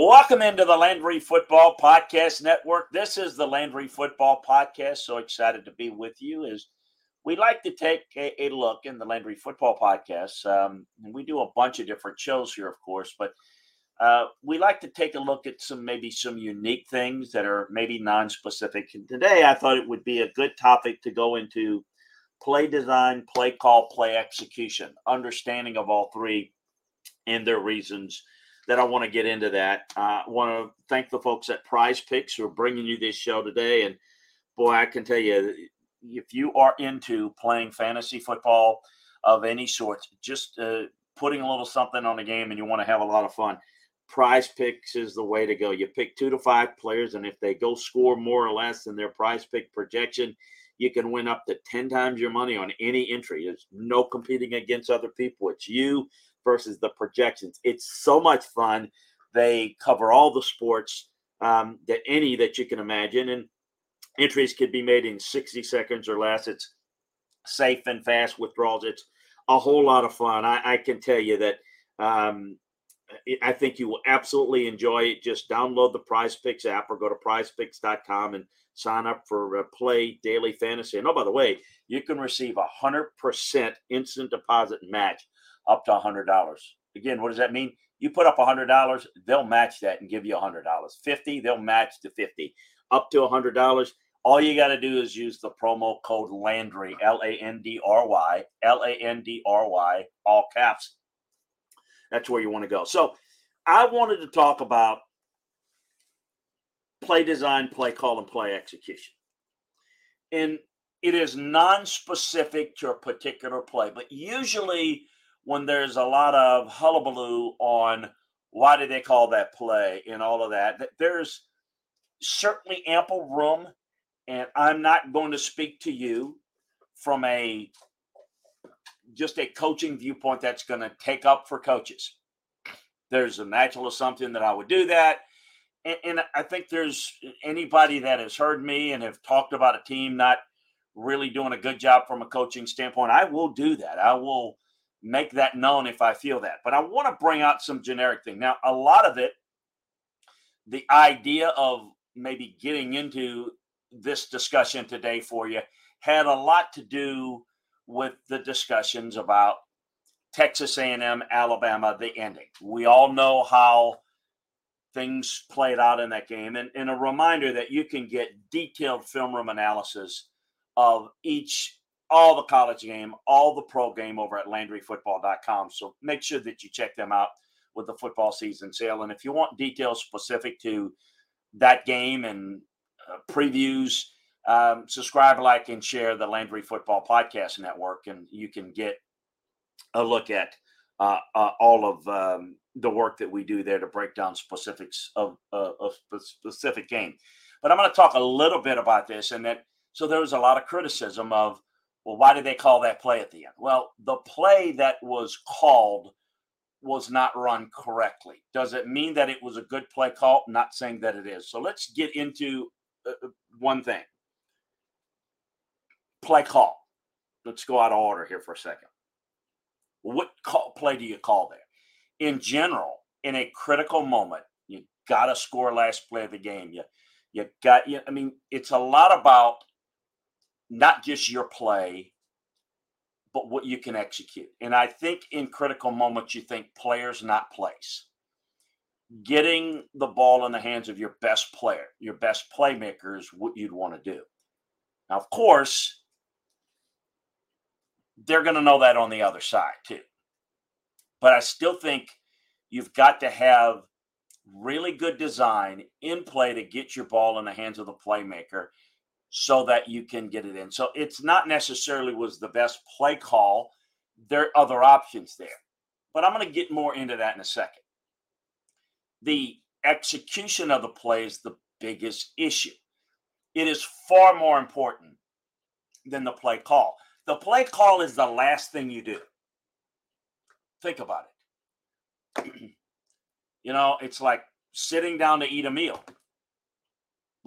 Welcome into the Landry Football Podcast Network. This is the Landry Football Podcast. So excited to be with you as we like to take a, a look in the Landry Football Podcast. Um, we do a bunch of different shows here, of course, but uh, we like to take a look at some maybe some unique things that are maybe non-specific. And today, I thought it would be a good topic to go into play design, play call, play execution, understanding of all three and their reasons that I want to get into that. Uh, I want to thank the folks at Prize Picks who are bringing you this show today. And boy, I can tell you, if you are into playing fantasy football of any sort, just uh, putting a little something on the game and you want to have a lot of fun, Prize Picks is the way to go. You pick two to five players, and if they go score more or less than their Prize Pick projection, you can win up to 10 times your money on any entry. There's no competing against other people. It's you versus the projections. It's so much fun. They cover all the sports um, that any that you can imagine, and entries could be made in 60 seconds or less. It's safe and fast withdrawals. It's a whole lot of fun. I, I can tell you that. Um, I think you will absolutely enjoy it. Just download the Prize Picks app or go to prizepicks.com and sign up for Play Daily Fantasy. And oh, by the way, you can receive a 100% instant deposit match up to $100. Again, what does that mean? You put up $100, they'll match that and give you $100. 50, they'll match the 50. Up to $100, all you got to do is use the promo code Landry, L A N D R Y, L A N D R Y, all caps. That's where you want to go. So I wanted to talk about play design, play call, and play execution. And it is non-specific to a particular play, but usually when there's a lot of hullabaloo on why did they call that play and all of that, there's certainly ample room. And I'm not going to speak to you from a just a coaching viewpoint that's going to take up for coaches. There's a natural assumption that I would do that. And, and, I think there's anybody that has heard me and have talked about a team not really doing a good job from a coaching standpoint. I will do that. I will make that known if I feel that. But I want to bring out some generic thing. Now, a lot of it, the idea of maybe getting into this discussion today for you had a lot to do with the discussions about Texas A&M, Alabama, the ending. We all know how things played out in that game, and, and a reminder that you can get detailed film room analysis of each all the college game, all the pro game over at LandryFootball.com. So make sure that you check them out with the football season sale. And if you want details specific to that game and uh, previews, um, subscribe, like, and share the Landry Football Podcast Network, and you can get a look at uh, uh, all of um, the work that we do there to break down specifics of uh, a specific game. But I'm going to talk a little bit about this, and that so there was a lot of criticism of, well, why did they call that play at the end? Well, the play that was called was not run correctly. Does it mean that it was a good play call? Not saying that it is. So let's get into uh, uh one thing play call. Let's go out of order here for a second. What call, play do you call there? In general, in a critical moment, you got to score last play of the game. You, you got. You, I mean, it's a lot about not just your play, but what you can execute. And I think in critical moments, you think players, not plays. Getting the ball in the hands of your best player, your best playmaker is what you'd want to do. Now, of course, they're going to know that on the other side too. But I still think you've got to have really good design in play to get your ball in the hands of the playmaker so that you can get it in. So it's not necessarily was the best play call. There are other options there. But I'm going to get more into that in a second. The execution of the play is the biggest issue. It is far more important than the play call. The play call is the last thing you do. Think about it. you know, it's like sitting down to eat a meal.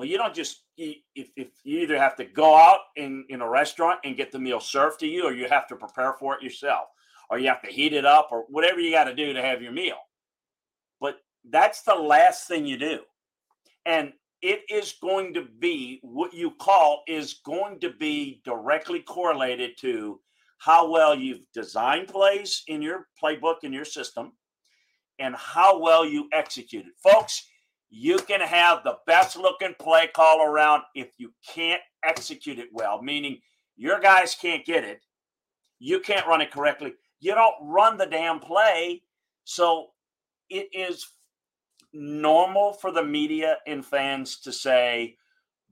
Well, you don't just eat, if, if you either have to go out in, in a restaurant and get the meal served to you, or you have to prepare for it yourself, or you have to heat it up, or whatever you got to do to have your meal. But that's the last thing you do. And it is going to be what you call is going to be directly correlated to how well you've designed plays in your playbook in your system and how well you execute it. Folks, you can have the best looking play call around if you can't execute it well, meaning your guys can't get it, you can't run it correctly, you don't run the damn play. So it is normal for the media and fans to say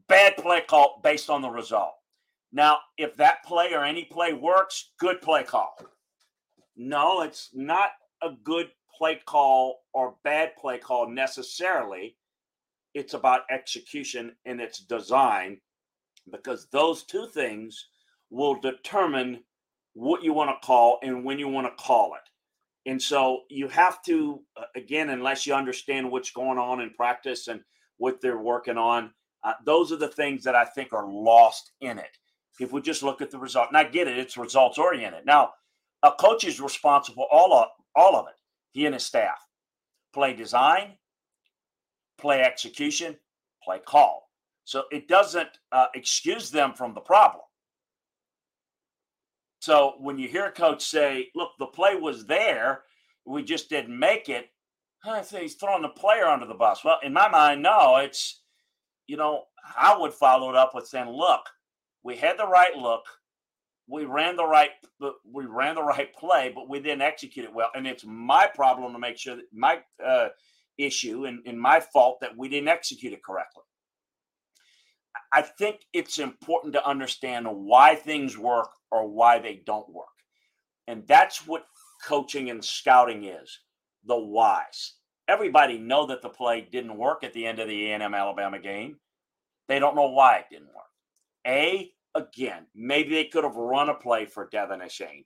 bad play call based on the result. Now, if that play or any play works, good play call. No, it's not a good play call or bad play call necessarily. It's about execution and its design because those two things will determine what you want to call and when you want to call it. And so you have to, uh, again, unless you understand what's going on in practice and what they're working on, uh, those are the things that I think are lost in it. If we just look at the result, and I get it, it's results oriented. Now, a coach is responsible all of all of it. He and his staff, play design, play execution, play call. So it doesn't uh, excuse them from the problem. So when you hear a coach say, look, the play was there, we just didn't make it, I say he's throwing the player under the bus. Well, in my mind, no, it's, you know, I would follow it up with saying, look, we had the right look, we ran the right we ran the right play, but we didn't execute it well. And it's my problem to make sure that my uh, issue and, and my fault that we didn't execute it correctly. I think it's important to understand why things work or why they don't work. And that's what coaching and scouting is the whys. Everybody know that the play didn't work at the end of the A&M Alabama game. They don't know why it didn't work. A, again, maybe they could have run a play for De'Von Achane,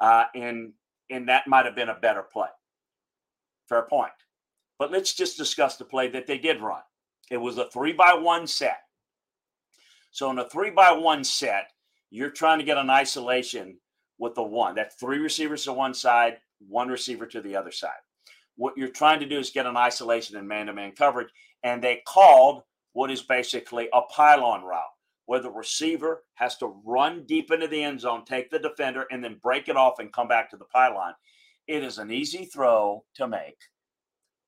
uh, and and that might have been a better play. Fair point. But let's just discuss the play that they did run. It was a three by one set. So in a three by one set, you're trying to get an isolation with the one. That's three receivers to one side, one receiver to the other side. What you're trying to do is get an isolation in man to man coverage. And they called what is basically a pylon route, where the receiver has to run deep into the end zone, take the defender, and then break it off and come back to the pylon. It is an easy throw to make.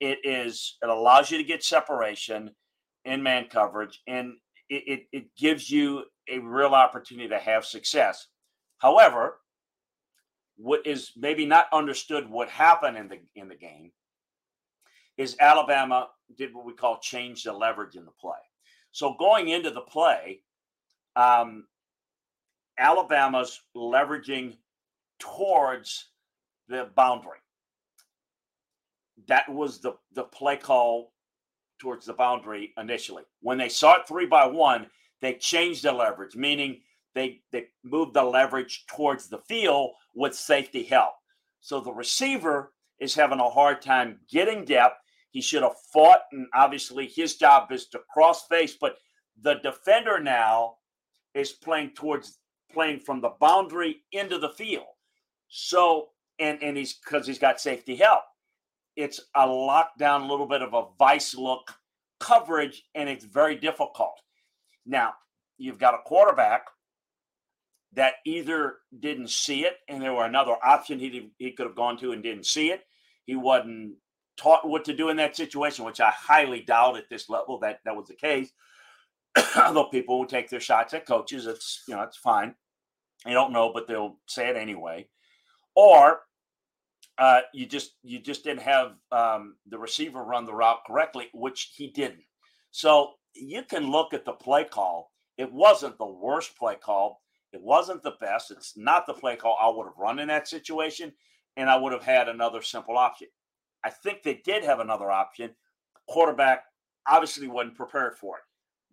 It is, it allows you to get separation in man coverage. And it, it, it gives you a real opportunity to have success. However, what is maybe not understood what happened in the in the game is Alabama did what we call change the leverage in the play. So going into the play, um, Alabama's leveraging towards the boundary. That was the the play call towards the boundary initially. When they saw it three by one, they changed the leverage, meaning they they moved the leverage towards the field with safety help. So the receiver is having a hard time getting depth. He should have fought, and obviously his job is to cross face, but the defender now is playing towards playing from the boundary into the field. So and and he's because he's got safety help it's a lockdown, a little bit of a vice look coverage, and it's very difficult. Now, you've got a quarterback that either didn't see it and there were another option he, he could have gone to and didn't see it. He wasn't taught what to do in that situation, which I highly doubt at this level that that was the case. Although people will take their shots at coaches, it's you know it's fine. You don't know, but they'll say it anyway. Or uh, you just you just didn't have um, the receiver run the route correctly, which he didn't. So you can look at the play call. It wasn't the worst play call. It wasn't the best. It's not the play call I would have run in that situation, and I would have had another simple option. I think they did have another option. Quarterback obviously wasn't prepared for it.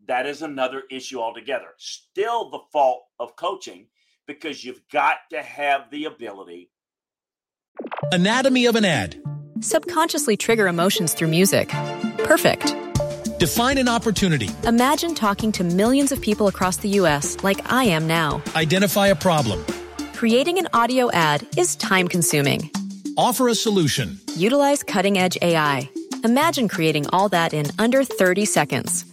That is another issue altogether. Still the fault of coaching because you've got to have the ability. Anatomy of an ad. Subconsciously trigger emotions through music. Perfect. Define an opportunity. Imagine talking to millions of people across the U.S. like I am now. Identify a problem. Creating an audio ad is time consuming. Offer a solution. Utilize cutting edge AI. Imagine creating all that in under 30 seconds.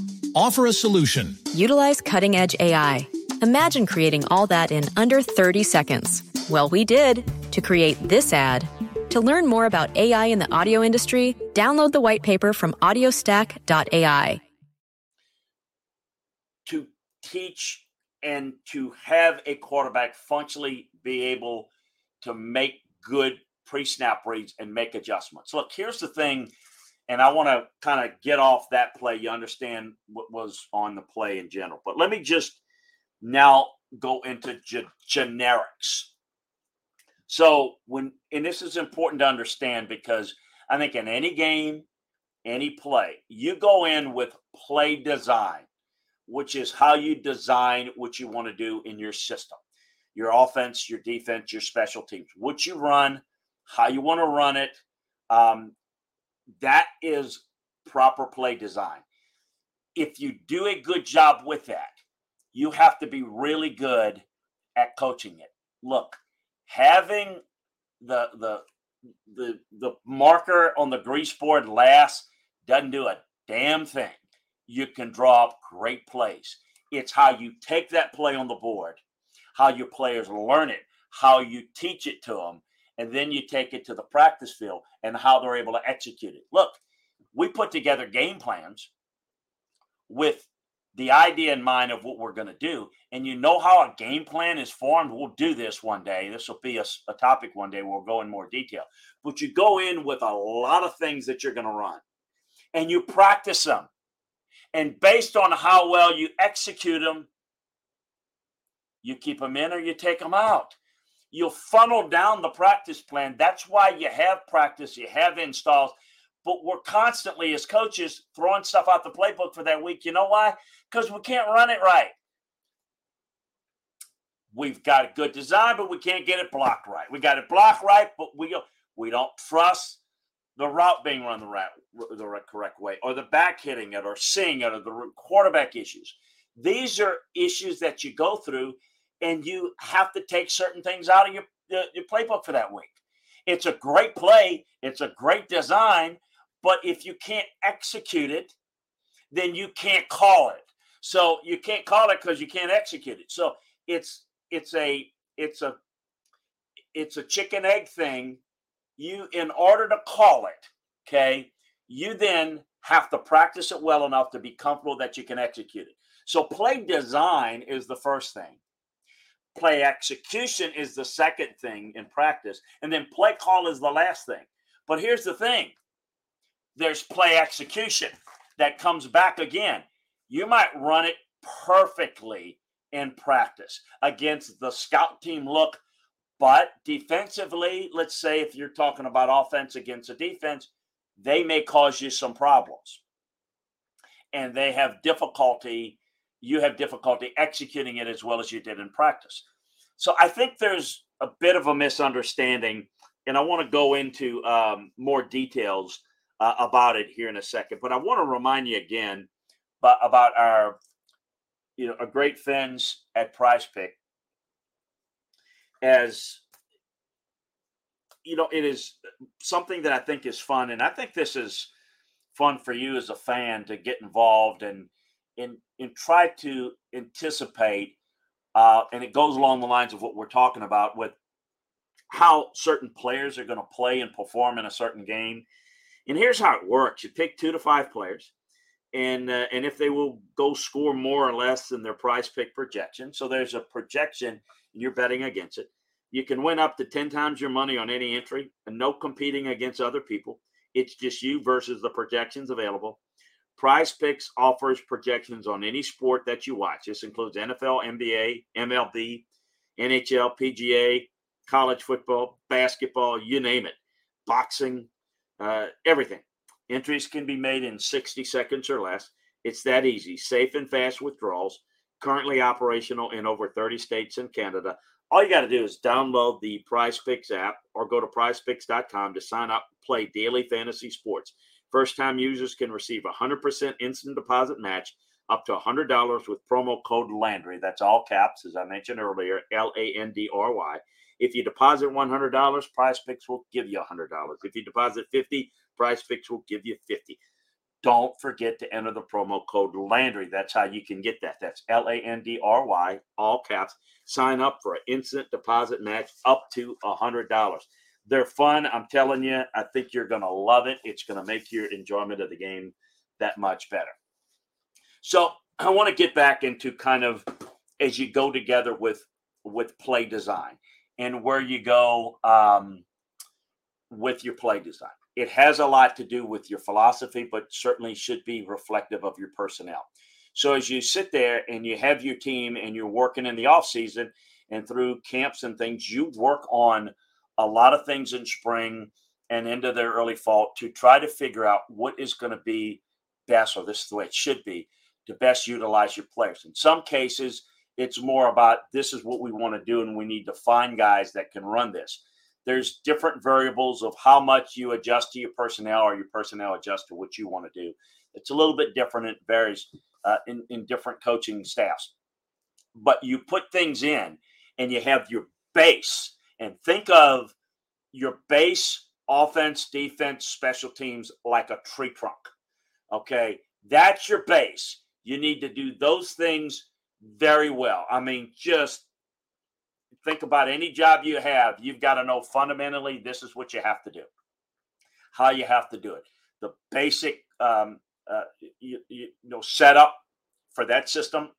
Offer a solution. Utilize cutting edge AI. Imagine creating all that in under 30 seconds. Well, we did to create this ad. To learn more about AI in the audio industry, download the white paper from audiostack.ai. To teach and to have a quarterback functionally be able to make good pre snap reads and make adjustments. Look, here's the thing, and I want to kind of get off that play. You understand what was on the play in general. But let me just now go into ge- generics. So, when, and this is important to understand because I think in any game, any play, you go in with play design which is how you design what you want to do in your system your offense, your defense, your special teams, what you run, how you want to run it. Um, that is proper play design. If you do a good job with that, you have to be really good at coaching it. Look, having the the the the marker on the grease board last doesn't do a damn thing you can draw up great plays. It's how you take that play on the board, how your players learn it, how you teach it to them, and then you take it to the practice field and how they're able to execute it. Look, we put together game plans with the idea in mind of what we're going to do. And you know how a game plan is formed. We'll do this one day. This will be a, a topic one day. We'll go in more detail. But you go in with a lot of things that you're going to run and you practice them. And based on how well you execute them, you keep them in or you take them out. You'll funnel down the practice plan. That's why you have practice, you have installs. But we're constantly, as coaches, throwing stuff out the playbook for that week. You know why? Because we can't run it right. We've got a good design, but we can't get it blocked right. We got it blocked right, but we we don't trust the route being run the right, the correct way, or the back hitting it, or seeing it, or the quarterback issues. These are issues that you go through, and you have to take certain things out of your your playbook for that week. It's a great play, it's a great design, but if you can't execute it, then you can't call it. So you can't call it because you can't execute it. So it's it's a it's a it's a chicken egg thing you, in order to call it, okay, you then have to practice it well enough to be comfortable that you can execute it. So, play design is the first thing. Play execution is the second thing in practice. And then play call is the last thing. But here's the thing there's play execution that comes back again. You might run it perfectly in practice against the scout team look, but defensively, let's say if you're talking about offense against a defense, they may cause you some problems. And they have difficulty, you have difficulty executing it as well as you did in practice. So I think there's a bit of a misunderstanding, and I want to go into um, more details uh, about it here in a second. But I want to remind you again about, about our, you know, a great friends at Prize Pick. As you know, it is something that I think is fun, and I think this is fun for you as a fan to get involved and and and try to anticipate. Uh, and it goes along the lines of what we're talking about with how certain players are going to play and perform in a certain game and here's how it works: you pick two to five players, and uh, and if they will go score more or less than their prize pick projection, so there's a projection, and you're betting against it. You can win up to ten times your money on any entry, and no competing against other people. It's just you versus the projections available. Prize Picks offers projections on any sport that you watch. This includes NFL, NBA, MLB, NHL, PGA, college football, basketball, you name it, boxing, uh, everything. Entries can be made in 60 seconds or less. It's that easy. Safe and fast withdrawals. Currently operational in over 30 states and Canada. All you got to do is download the Prize Picks app or go to prizepicks.com to sign up and play daily fantasy sports. First time users can receive a 100% instant deposit match up to $100 with promo code Landry. That's all caps, as I mentioned earlier, L A N D R Y. If you deposit $100, Prize Picks will give you $100. If you deposit 50, Prize Picks will give you 50. Don't forget to enter the promo code Landry. That's how you can get that. That's L A N D R Y, all caps. Sign up for an instant deposit match up to $100. They're fun. I'm telling you, I think you're going to love it. It's going to make your enjoyment of the game that much better. So I want to get back into kind of as you go together with with play design and where you go um, with your play design. It has a lot to do with your philosophy, but certainly should be reflective of your personnel. So as you sit there and you have your team and you're working in the off season and through camps and things, you work on a lot of things in spring and into their early fall to try to figure out what is going to be best, or this is the way it should be, to best utilize your players. In some cases, it's more about this is what we want to do, and we need to find guys that can run this. There's different variables of how much you adjust to your personnel or your personnel adjust to what you want to do. It's a little bit different. It varies uh, in, in different coaching staffs. But you put things in and you have your base, and think of your base offense, defense, special teams like a tree trunk. Okay, that's your base. You need to do those things very well. I mean, just think about any job you have, you've got to know fundamentally this is what you have to do, how you have to do it, the basic um, uh, you, you know setup for that system,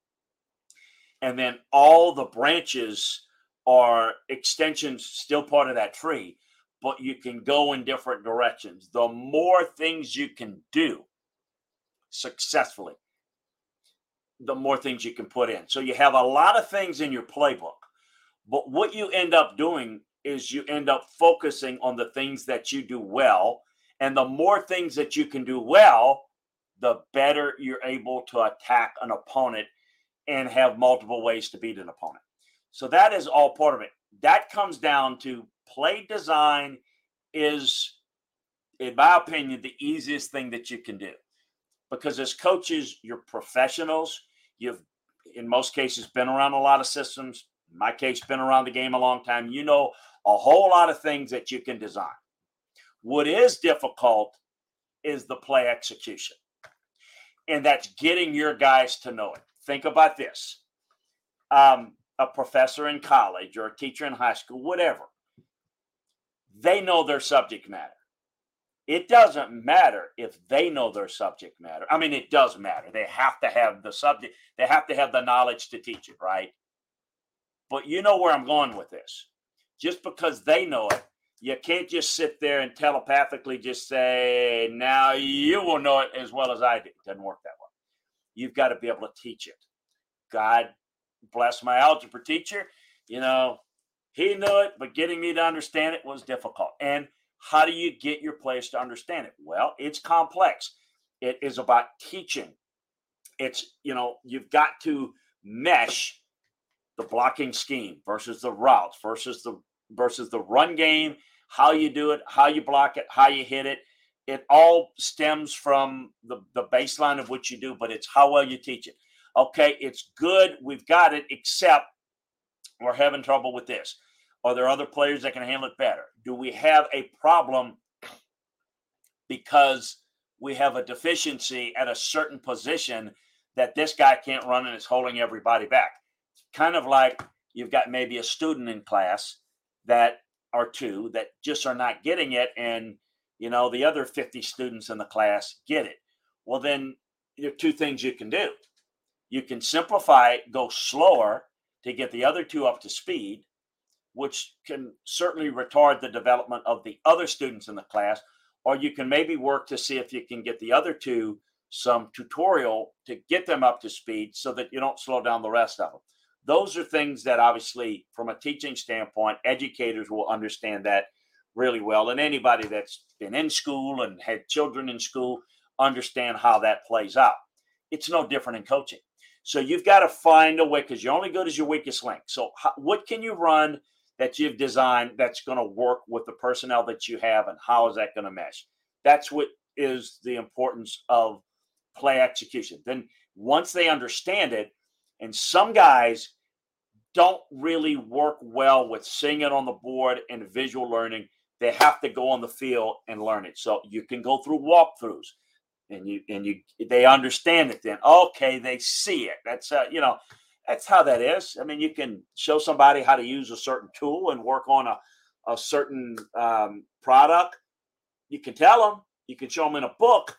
and then all the branches are extensions, still part of that tree, but you can go in different directions. The more things you can do successfully, the more things you can put in. So you have a lot of things in your playbook. But what you end up doing is you end up focusing on the things that you do well. And the more things that you can do well, the better you're able to attack an opponent and have multiple ways to beat an opponent. So that is all part of it. That comes down to play design is, in my opinion, the easiest thing that you can do. Because as coaches, you're professionals. You've, in most cases, been around a lot of systems. In my case, been around the game a long time. You know a whole lot of things that you can design. What is difficult is the play execution, and that's getting your guys to know it. Think about this: um, a professor in college or a teacher in high school, whatever, they know their subject matter it doesn't matter if they know their subject matter. I mean, it does matter. They have to have the subject, they have to have the knowledge to teach it, right? But you know where I'm going with this. Just because they know it you can't just sit there and telepathically just say, now you will know it as well as I do. It doesn't work that way. You've got to be able to teach it. God bless my algebra teacher. You know, he knew it, but getting me to understand it was difficult. And how do you get your players to understand it? Well, it's complex. It is about teaching. It's, you know, you've got to mesh the blocking scheme versus the routes versus the versus the run game, how you do it, how you block it, how you hit it. It all stems from the, the baseline of what you do, but it's how well you teach it. Okay, it's good. We've got it, except we're having trouble with this. Are there other players that can handle it better? Do we have a problem because we have a deficiency at a certain position that this guy can't run and is holding everybody back? Kind of like you've got maybe a student in class that are two that just are not getting it, and you know the other 50 students in the class get it. Well, then there are two things you can do. You can simplify go slower to get the other two up to speed, which can certainly retard the development of the other students in the class. Or you can maybe work to see if you can get the other two some tutorial to get them up to speed so that you don't slow down the rest of them. Those are things that obviously, from a teaching standpoint, educators will understand that really well. And anybody that's been in school and had children in school understand how that plays out. It's no different in coaching. So you've got to find a way because you're only good as your weakest link. So how, what can you run that you've designed that's going to work with the personnel that you have, and how is that going to mesh? That's what is the importance of play execution. Then once they understand it, and some guys don't really work well with seeing it on the board and visual learning. They have to go on the field and learn it. So you can go through walkthroughs and you and you they understand it then. Okay they see it. That's uh, you know that's how that is. I mean you can show somebody how to use a certain tool and work on a, a certain um, product. You can tell them you can show them in a book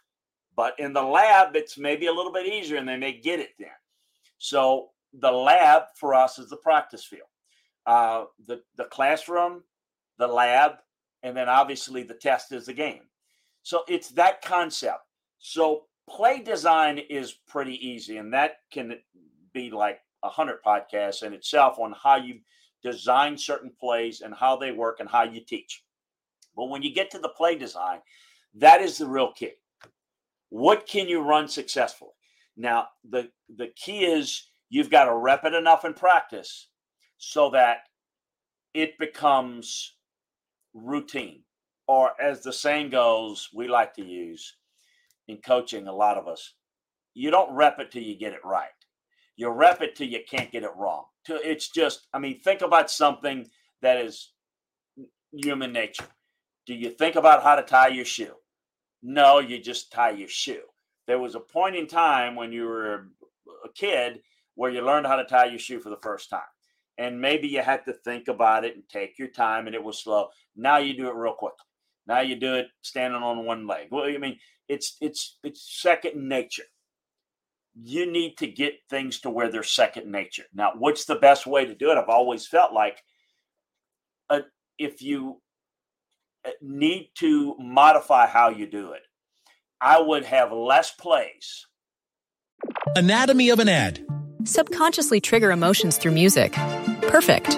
but in the lab it's maybe a little bit easier and they may get it then. So the lab for us is the practice field. Uh, the, the classroom the lab and then obviously the test is the game. So it's that concept so play design is pretty easy, and that can be like a hundred podcasts in itself on how you design certain plays and how they work and how you teach. But when you get to the play design, that is the real key. What can you run successfully? Now, the the key is you've got to rep it enough in practice so that it becomes routine. Or as the saying goes, we like to use, in coaching, a lot of us, you don't rep it till you get it right. You rep it till you can't get it wrong. It's just, I mean, think about something that is human nature. Do you think about how to tie your shoe? No, you just tie your shoe. There was a point in time when you were a kid where you learned how to tie your shoe for the first time. And maybe you had to think about it and take your time and it was slow. Now you do it real quick. Now you do it standing on one leg. Well, I mean, it's it's it's second nature. You need to get things to where they're second nature. Now, what's the best way to do it? I've always felt like uh, if you uh, need to modify how you do it, I would have less plays. Anatomy of an ad. Subconsciously trigger emotions through music. Perfect.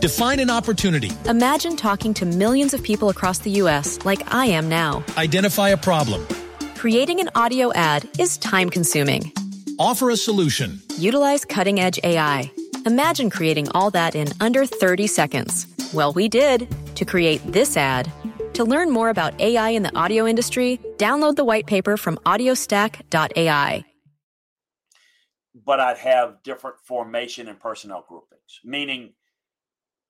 Define an opportunity. Imagine talking to millions of people across the U.S. like I am now. Identify a problem. Creating an audio ad is time consuming. Offer a solution. Utilize cutting edge AI. Imagine creating all that in under 30 seconds. Well, we did to create this ad. To learn more about AI in the audio industry, download the white paper from audiostack.ai. But I'd have different formation and personnel groupings, meaning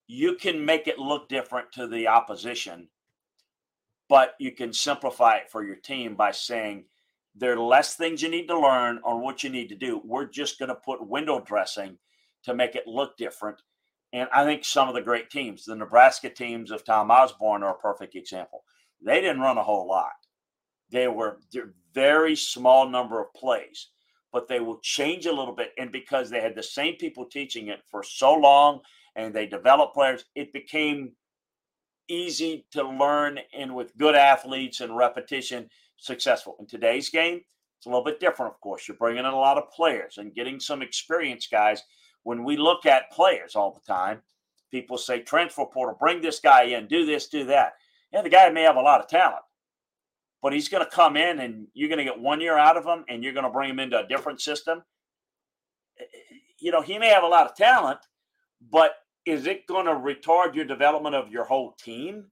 you can make it look different to the opposition, but you can simplify it for your team by saying there are less things you need to learn on what you need to do. We're just going to put window dressing to make it look different. And I think some of the great teams, the Nebraska teams of Tom Osborne, are a perfect example. They didn't run a whole lot. They were a very small number of plays, but they will change a little bit. And because they had the same people teaching it for so long and they develop players, it became easy to learn and with good athletes and repetition successful. In today's game, it's a little bit different, of course. You're bringing in a lot of players and getting some experienced guys. When we look at players all the time, people say transfer portal, bring this guy in, do this, do that. Yeah, the guy may have a lot of talent, but he's going to come in and you're going to get one year out of him and you're going to bring him into a different system. Eh, eh, you know, he may have a lot of talent, but is it going to retard your development of your whole team?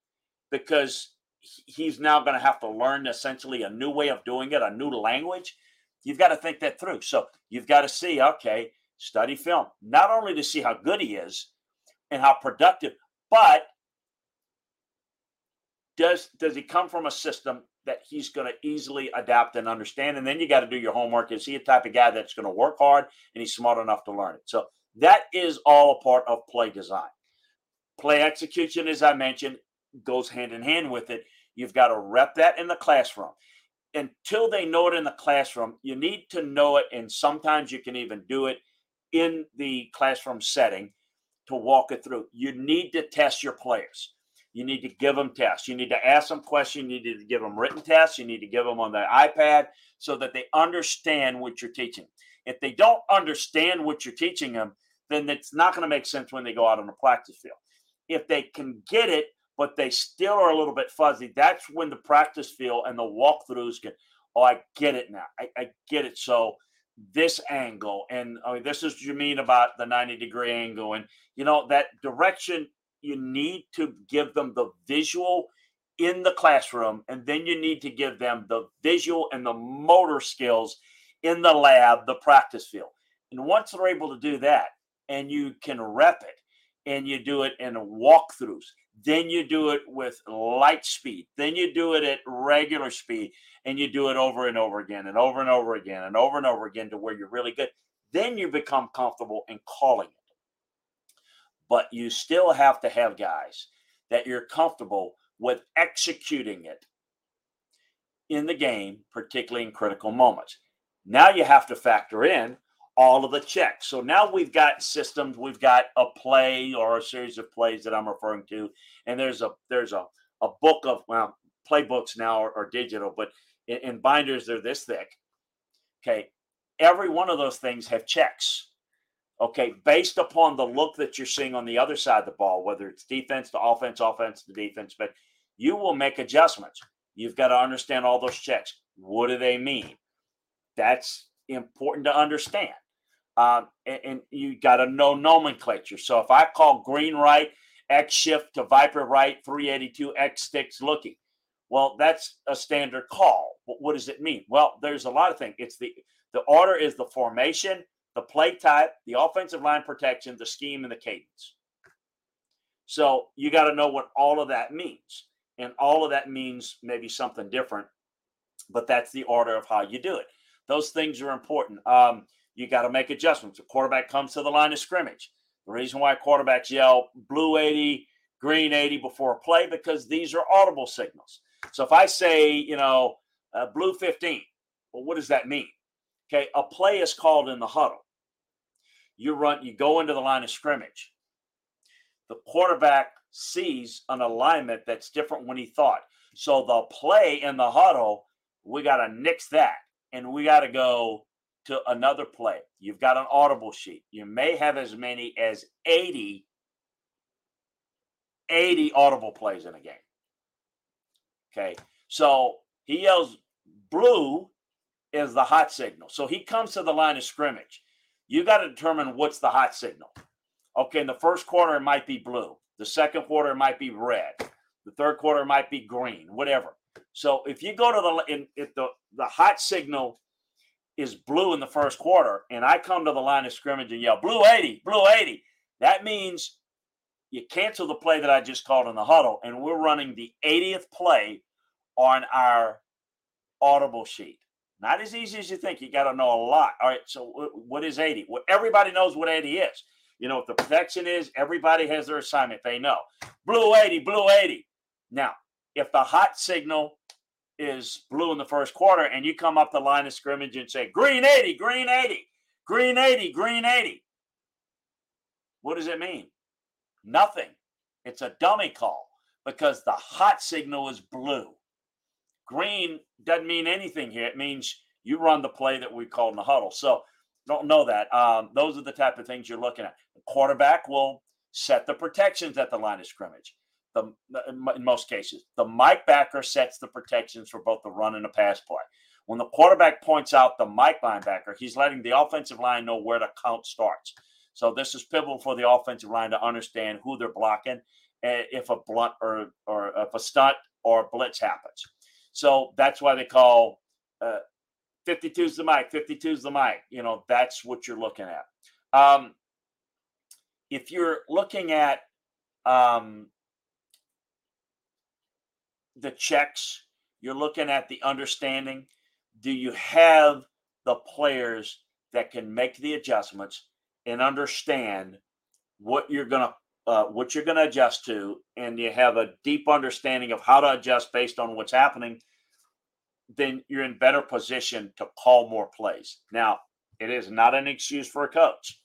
Because he's now going to have to learn essentially a new way of doing it, a new language. You've got to think that through. So you've got to see, okay, study film, not only to see how good he is and how productive, but does does he come from a system that he's going to easily adapt and understand? And then you got to do your homework. Is he a type of guy that's going to work hard and he's smart enough to learn it? So that is all a part of play design. Play execution, as I mentioned, goes hand in hand with it. You've got to rep that in the classroom. Until they know it in the classroom, you need to know it. And sometimes you can even do it in the classroom setting to walk it through. You need to test your players. You need to give them tests. You need to ask them questions. You need to give them written tests. You need to give them on the iPad so that they understand what you're teaching. If they don't understand what you're teaching them, then it's not going to make sense when they go out on the practice field. If they can get it, but they still are a little bit fuzzy, that's when the practice field and the walkthroughs get, oh, I get it now. I, I get it. So this angle, and I mean, this is what you mean about the 90 degree angle. And, you know, that direction you need to give them the visual in the classroom, and then you need to give them the visual and the motor skills in the lab, the practice field. And once they're able to do that, and you can rep it, and you do it in walkthroughs, then you do it with light speed, then you do it at regular speed, and you do it over and over again, and over and over again, and over and over again to where you're really good. Then you become comfortable in calling it but you still have to have guys that you're comfortable with executing it in the game, particularly in critical moments. Now you have to factor in all of the checks. So now we've got systems, we've got a play or a series of plays that I'm referring to, and there's a there's a a book of well playbooks now are, are digital, but in, in binders they're this thick. Okay, every one of those things have checks okay, based upon the look that you're seeing on the other side of the ball, whether it's defense to offense, offense to defense, but you will make adjustments. You've got to understand all those checks. What do they mean? That's important to understand. Um, and, and, you got to know nomenclature. So if I call green right, X shift to Viper right, 382, X sticks looking, well, that's a standard call. But what does it mean? Well, there's a lot of things. It's the the order is the formation, the play type, the offensive line protection, the scheme, and the cadence. So you got to know what all of that means. And all of that means maybe something different, but that's the order of how you do it. Those things are important. Um, you got to make adjustments. A quarterback comes to the line of scrimmage. The reason why quarterbacks yell blue 80, green 80 before a play, because these are audible signals. So if I say, you know, uh, blue 15, well, what does that mean? Okay, a play is called in the huddle you run, you go into the line of scrimmage. The quarterback sees an alignment that's different when he thought. So the play in the huddle, we got to nix that and we got to go to another play. You've got an audible sheet. You may have as many as 80 80 audible plays in a game. Okay. So he yells blue is the hot signal. So he comes to the line of scrimmage you got to determine what's the hot signal. Okay, in the first quarter, it might be blue. The second quarter, it might be red. The third quarter might be green, whatever. So if you go to the if the the hot signal is blue in the first quarter, and I come to the line of scrimmage and yell blue eighty, blue eighty, that means you cancel the play that I just called in the huddle, and we're running the 80th play on our audible sheet. Not as easy as you think. You got to know a lot. All right. So what is 80? Well, everybody knows what 80 is. You know what the protection is. Everybody has their assignment. They know. Blue 80, blue 80. Now, if the hot signal is blue in the first quarter and you come up the line of scrimmage and say green 80, green 80, green 80, green 80, what does it mean? Nothing. It's a dummy call because the hot signal is blue. Green doesn't mean anything here. It means you run the play that we call in the huddle. So don't know that. Um, those are the type of things you're looking at. The quarterback will set the protections at the line of scrimmage. The, in most cases, the Mike backer sets the protections for both the run and the pass play. When the quarterback points out the Mike linebacker, he's letting the offensive line know where the count starts. So this is pivotal for the offensive line to understand who they're blocking eh, if a blunt or or if a stunt or a blitz happens. So that's why they call uh, 52 is the Mike, 52 is the Mike. You know, that's what you're looking at. Um, if you're looking at um, the checks, you're looking at the understanding. Do you have the players that can make the adjustments and understand what you're going to uh, what you're going to adjust to, and you have a deep understanding of how to adjust based on what's happening, then you're in better position to call more plays. Now, it is not an excuse for a coach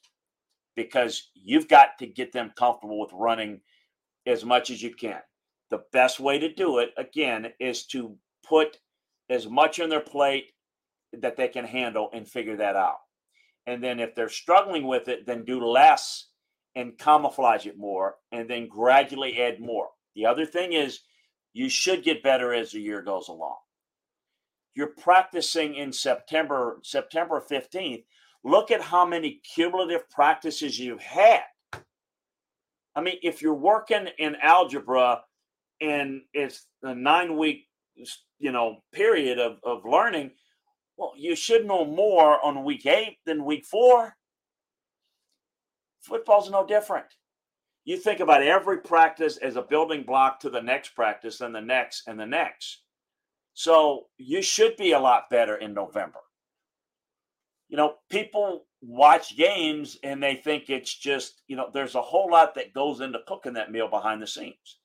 because you've got to get them comfortable with running as much as you can. The best way to do it, again, is to put as much on their plate that they can handle and figure that out. And then if they're struggling with it, then do less and camouflage it more and then gradually add more. The other thing is you should get better as the year goes along. You're practicing in September, September 15th. Look at how many cumulative practices you've had. I mean, if you're working in algebra and it's a nine week, you know, period of, of learning, well, you should know more on week eight than week four. Football's no different. You think about every practice as a building block to the next practice and the next and the next. So you should be a lot better in November. You know, people watch games and they think it's just, you know, there's a whole lot that goes into cooking that meal behind the scenes.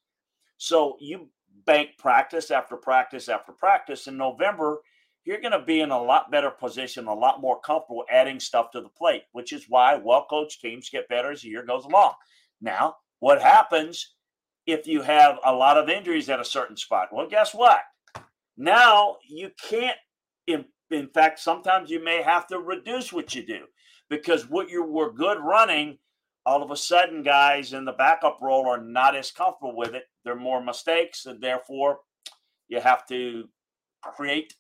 So you bank practice after practice after practice in November, you're going to be in a lot better position, a lot more comfortable adding stuff to the plate, which is why well coached teams get better as the year goes along. Now, what happens if you have a lot of injuries at a certain spot? Well, guess what? Now you can't, in, in fact, sometimes you may have to reduce what you do because what you were good running, all of a sudden, guys in the backup role are not as comfortable with it. There are more mistakes, and therefore you have to create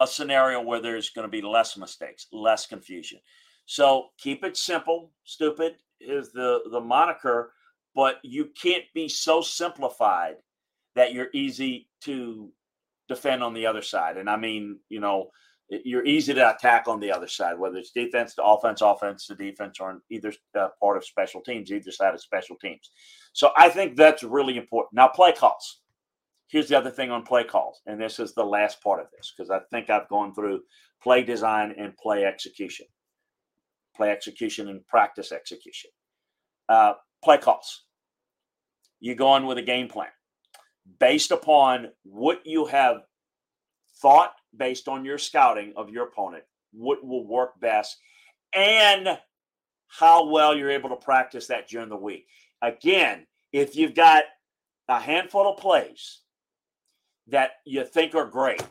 a scenario where there's going to be less mistakes, less confusion. So keep it simple. Stupid is the the moniker, but you can't be so simplified that you're easy to defend on the other side. And I mean, you know, you're easy to attack on the other side, whether it's defense to offense, offense to defense, or on either uh, part of special teams, either side of special teams. So I think that's really important. Now, play calls. Here's the other thing on play calls, and this is the last part of this because I think I've gone through play design and play execution, play execution and practice execution. Uh, play calls. You go on with a game plan based upon what you have thought based on your scouting of your opponent, what will work best, and how well you're able to practice that during the week. Again, if you've got a handful of plays that you think are great,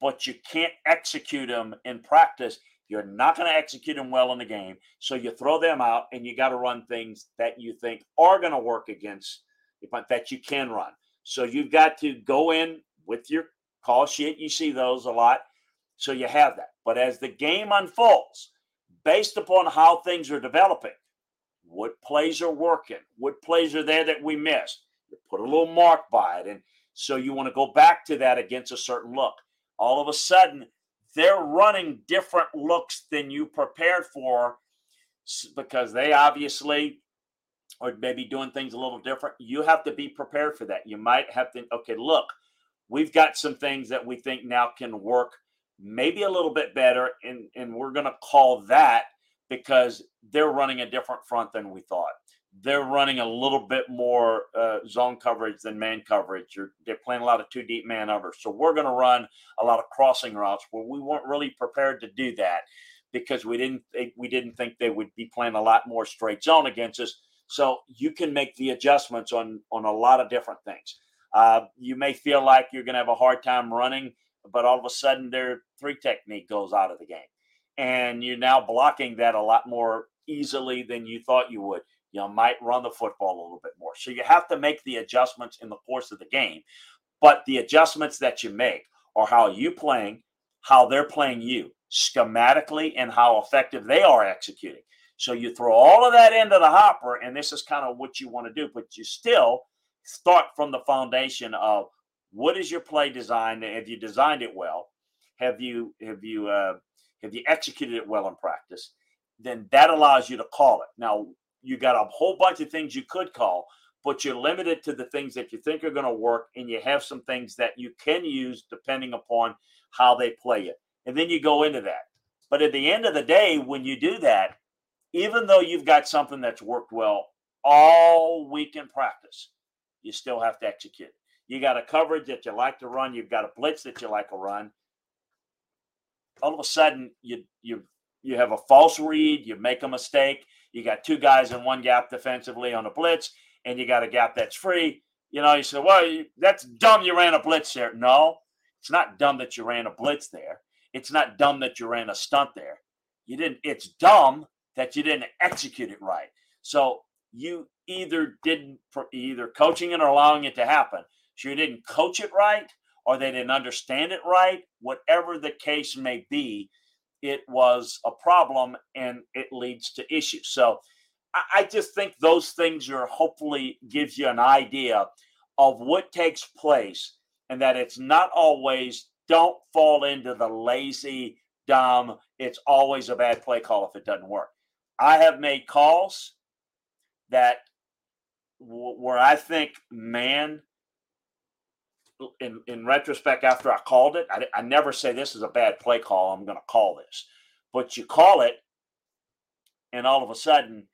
but you can't execute them in practice, you're not going to execute them well in the game. So you throw them out and you got to run things that you think are going to work against, that you can run. So you've got to go in with your call sheet. You see those a lot. So you have that. But as the game unfolds, based upon how things are developing, what plays are working, what plays are there that we missed, you put a little mark by it. And so you want to go back to that against a certain look. All of a sudden, they're running different looks than you prepared for because they obviously or maybe doing things a little different, you have to be prepared for that. You might have to, okay, look, we've got some things that we think now can work maybe a little bit better, and, and we're going to call that because they're running a different front than we thought. They're running a little bit more uh, zone coverage than man coverage. Or they're playing a lot of two deep man overs. So we're going to run a lot of crossing routes where we weren't really prepared to do that because we didn't we didn't think they would be playing a lot more straight zone against us. So you can make the adjustments on on a lot of different things. Uh, you may feel like you're going to have a hard time running, but all of a sudden their three technique goes out of the game, and you're now blocking that a lot more easily than you thought you would. You know, might run the football a little bit more. So you have to make the adjustments in the course of the game, but the adjustments that you make are how you playing, how they're playing you schematically, and how effective they are executing. So you throw all of that into the hopper, and this is kind of what you want to do, but you still start from the foundation of what is your play design? Have you designed it well? Have you have you uh, have you executed it well in practice? Then that allows you to call it. Now you got a whole bunch of things you could call, but you're limited to the things that you think are going to work, and you have some things that you can use depending upon how they play it. And then you go into that. But at the end of the day, when you do that, even though you've got something that's worked well all week in practice, you still have to execute. You got a coverage that you like to run. You've got a blitz that you like to run. All of a sudden, you you you have a false read. You make a mistake. You got two guys in one gap defensively on a blitz, and you got a gap that's free. You know, you say, "Well, that's dumb. You ran a blitz there." No, it's not dumb that you ran a blitz there. It's not dumb that you ran a stunt there. You didn't. It's dumb that you didn't execute it right. So you either didn't either coaching it or allowing it to happen. So you didn't coach it right, or they didn't understand it right. Whatever the case may be, it was a problem and it leads to issues. So I just think those things are hopefully gives you an idea of what takes place and that it's not always don't fall into the lazy dumb it's always a bad play call if it doesn't work i have made calls that where I think, man, in, in retrospect, after I called it, I, I never say this is a bad play call. I'm going to call this. But you call it, and all of a sudden,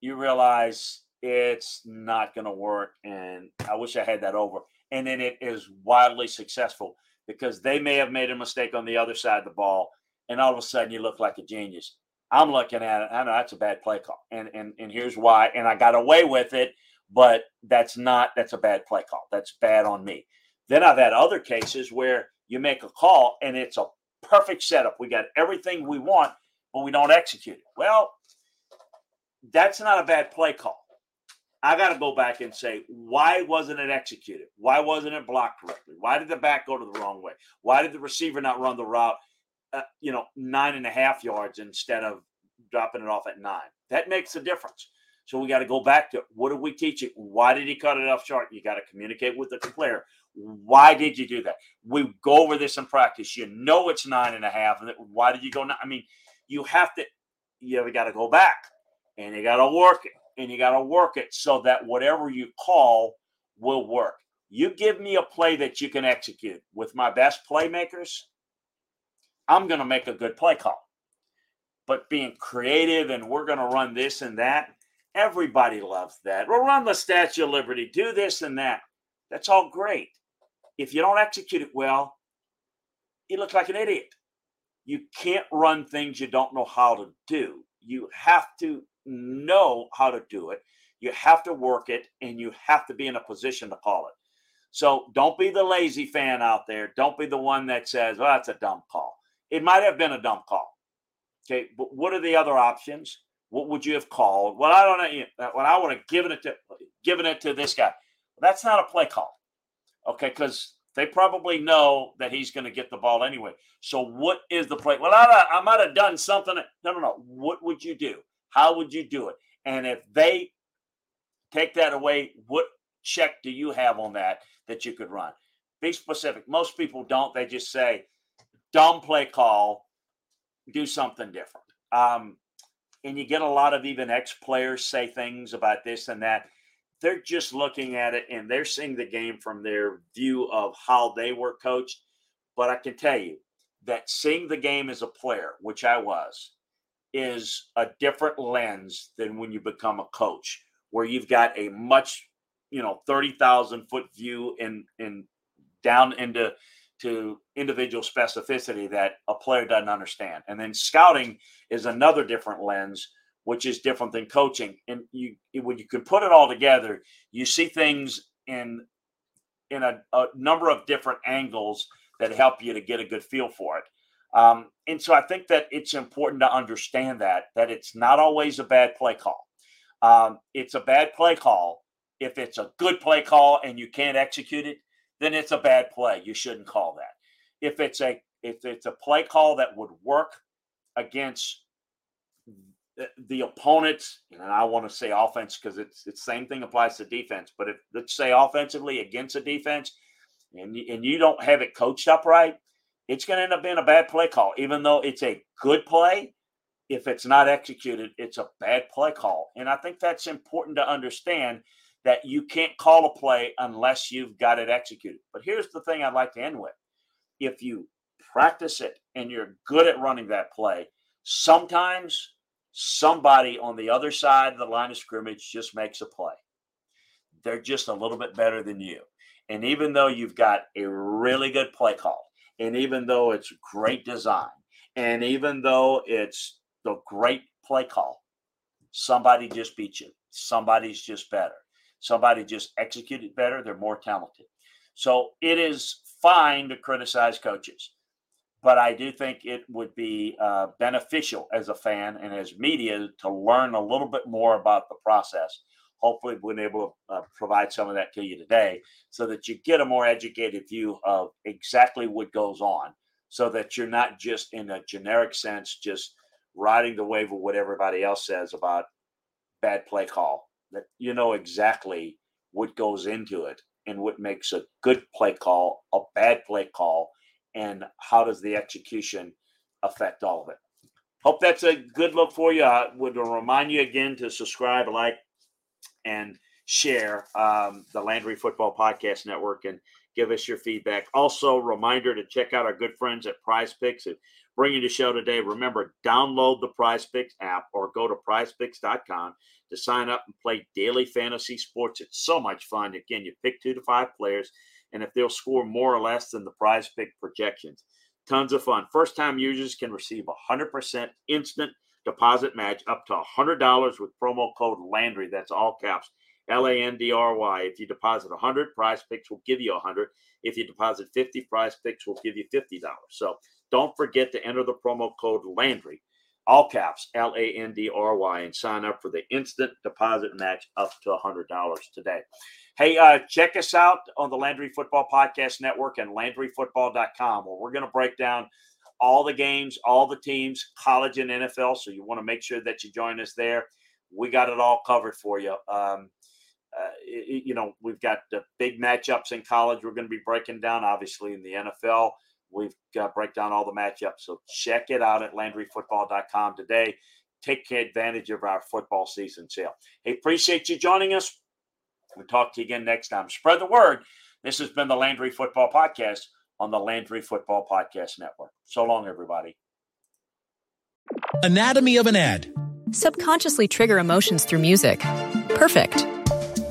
you realize it's not going to work. And I wish I had that over. And then it is wildly successful because they may have made a mistake on the other side of the ball. And all of a sudden, you look like a genius. I'm looking at it. I know that's a bad play call. And, and, and here's why. And I got away with it but that's not that's a bad play call. That's bad on me. Then I've had other cases where you make a call and it's a perfect setup. We got everything we want, but we don't execute it. Well, that's not a bad play call. I got to go back and say, why wasn't it executed? Why wasn't it blocked correctly? Why did the back go to the wrong way? Why did the receiver not run the route, uh, you know, nine and a half yards instead of dropping it off at nine? That makes a difference. So we got to go back to what did we teach it? Why did he cut it off short? You got to communicate with the player. Why did you do that? We go over this in practice. You know it's nine and a half. And why did you go? I mean, you have to. You got to go back and you got to work it and you got to work it so that whatever you call will work. You give me a play that you can execute with my best playmakers. I'm going to make a good play call. But being creative and we're going to run this and that, Everybody loves that. We'll run the Statue of Liberty, do this and that. That's all great. If you don't execute it well, you look like an idiot. You can't run things you don't know how to do. You have to know how to do it. You have to work it, and you have to be in a position to call it. So don't be the lazy fan out there. Don't be the one that says, well, that's a dumb call. It might have been a dumb call. Okay, but what are the other options? What would you have called? Well, I don't know. When I would have given it to given it to this guy, that's not a play call. Okay, because they probably know that he's going to get the ball anyway. So what is the play? Well, I, I might have done something. No, no, no. What would you do? How would you do it? And if they take that away, what check do you have on that that you could run? Be specific. Most people don't. They just say, dumb play call, do something different. Um, and you get a lot of even ex players say things about this and that. They're just looking at it and they're seeing the game from their view of how they were coached. But I can tell you that seeing the game as a player, which I was, is a different lens than when you become a coach, where you've got a much, you know, 30,000 foot view and, and down into to individual specificity that a player doesn't understand. And then scouting is another different lens, which is different than coaching. And you when you can put it all together, you see things in in a, a number of different angles that help you to get a good feel for it. Um, and so I think that it's important to understand that that it's not always a bad play call. Um, it's a bad play call if it's a good play call and you can't execute it then it's a bad play. You shouldn't call that. If it's a if it's a play call that would work against the, opponent, and I want to say offense because it's it's same thing applies to defense. But if let's say offensively against a defense, and you, and you don't have it coached up right, it's going to end up being a bad play call. Even though it's a good play, if it's not executed, it's a bad play call. And I think that's important to understand that you can't call a play unless you've got it executed. But here's the thing I'd like to end with if you practice it and you're good at running that play, sometimes somebody on the other side of the line of scrimmage just makes a play. They're just a little bit better than you. And even though you've got a really good play call, and even though it's great design, and even though it's the great play call, somebody just beat you. Somebody's just better. Somebody just executed better. They're more talented. So it is fine to criticize coaches, but I do think it would be uh, beneficial as a fan and as media to learn a little bit more about the process. Hopefully, we've been able to uh, provide some of that to you today so that you get a more educated view of exactly what goes on so that you're not just in a generic sense, just riding the wave of what everybody else says about bad play call that you know exactly what goes into it and what makes a good play call, a bad play call, and how does the execution affect all of it. Hope that's a good look for you. I would remind you again to subscribe, like, and share um, the Landry Football Podcast Network and give us your feedback. Also, reminder to check out our good friends at Prize Picks and bring you the show today. Remember, download the Prize Picks app or go to prizepicks.com to sign up and play daily fantasy sports. It's so much fun. Again, you pick two to five players, and if they'll score more or less than the prize pick projections, tons of fun. First time users can receive a 100% instant deposit match up to $100 with promo code Landry. That's all caps. L A N D R Y. If you deposit 100, Prize Picks will give you 100. If you deposit 50, Prize Picks will give you $50. So don't forget to enter the promo code Landry all caps L A N D R Y, and sign up for the instant deposit match up to $100 today. Hey, uh, check us out on the Landry Football Podcast Network and LandryFootball.com, where we're going to break down all the games, all the teams, college and NFL. So you want to make sure that you join us there. We got it all covered for you. Um, uh, you know, we've got the big matchups in college. We're going to be breaking down, obviously, in the NFL. We've got break down all the matchups. So check it out at LandryFootball.com today. Take advantage of our football season sale. Hey, appreciate you joining us. We'll talk to you again next time. Spread the word. This has been the Landry Football Podcast on the Landry Football Podcast Network. So long, everybody. Anatomy of an ad. Subconsciously trigger emotions through music. Perfect.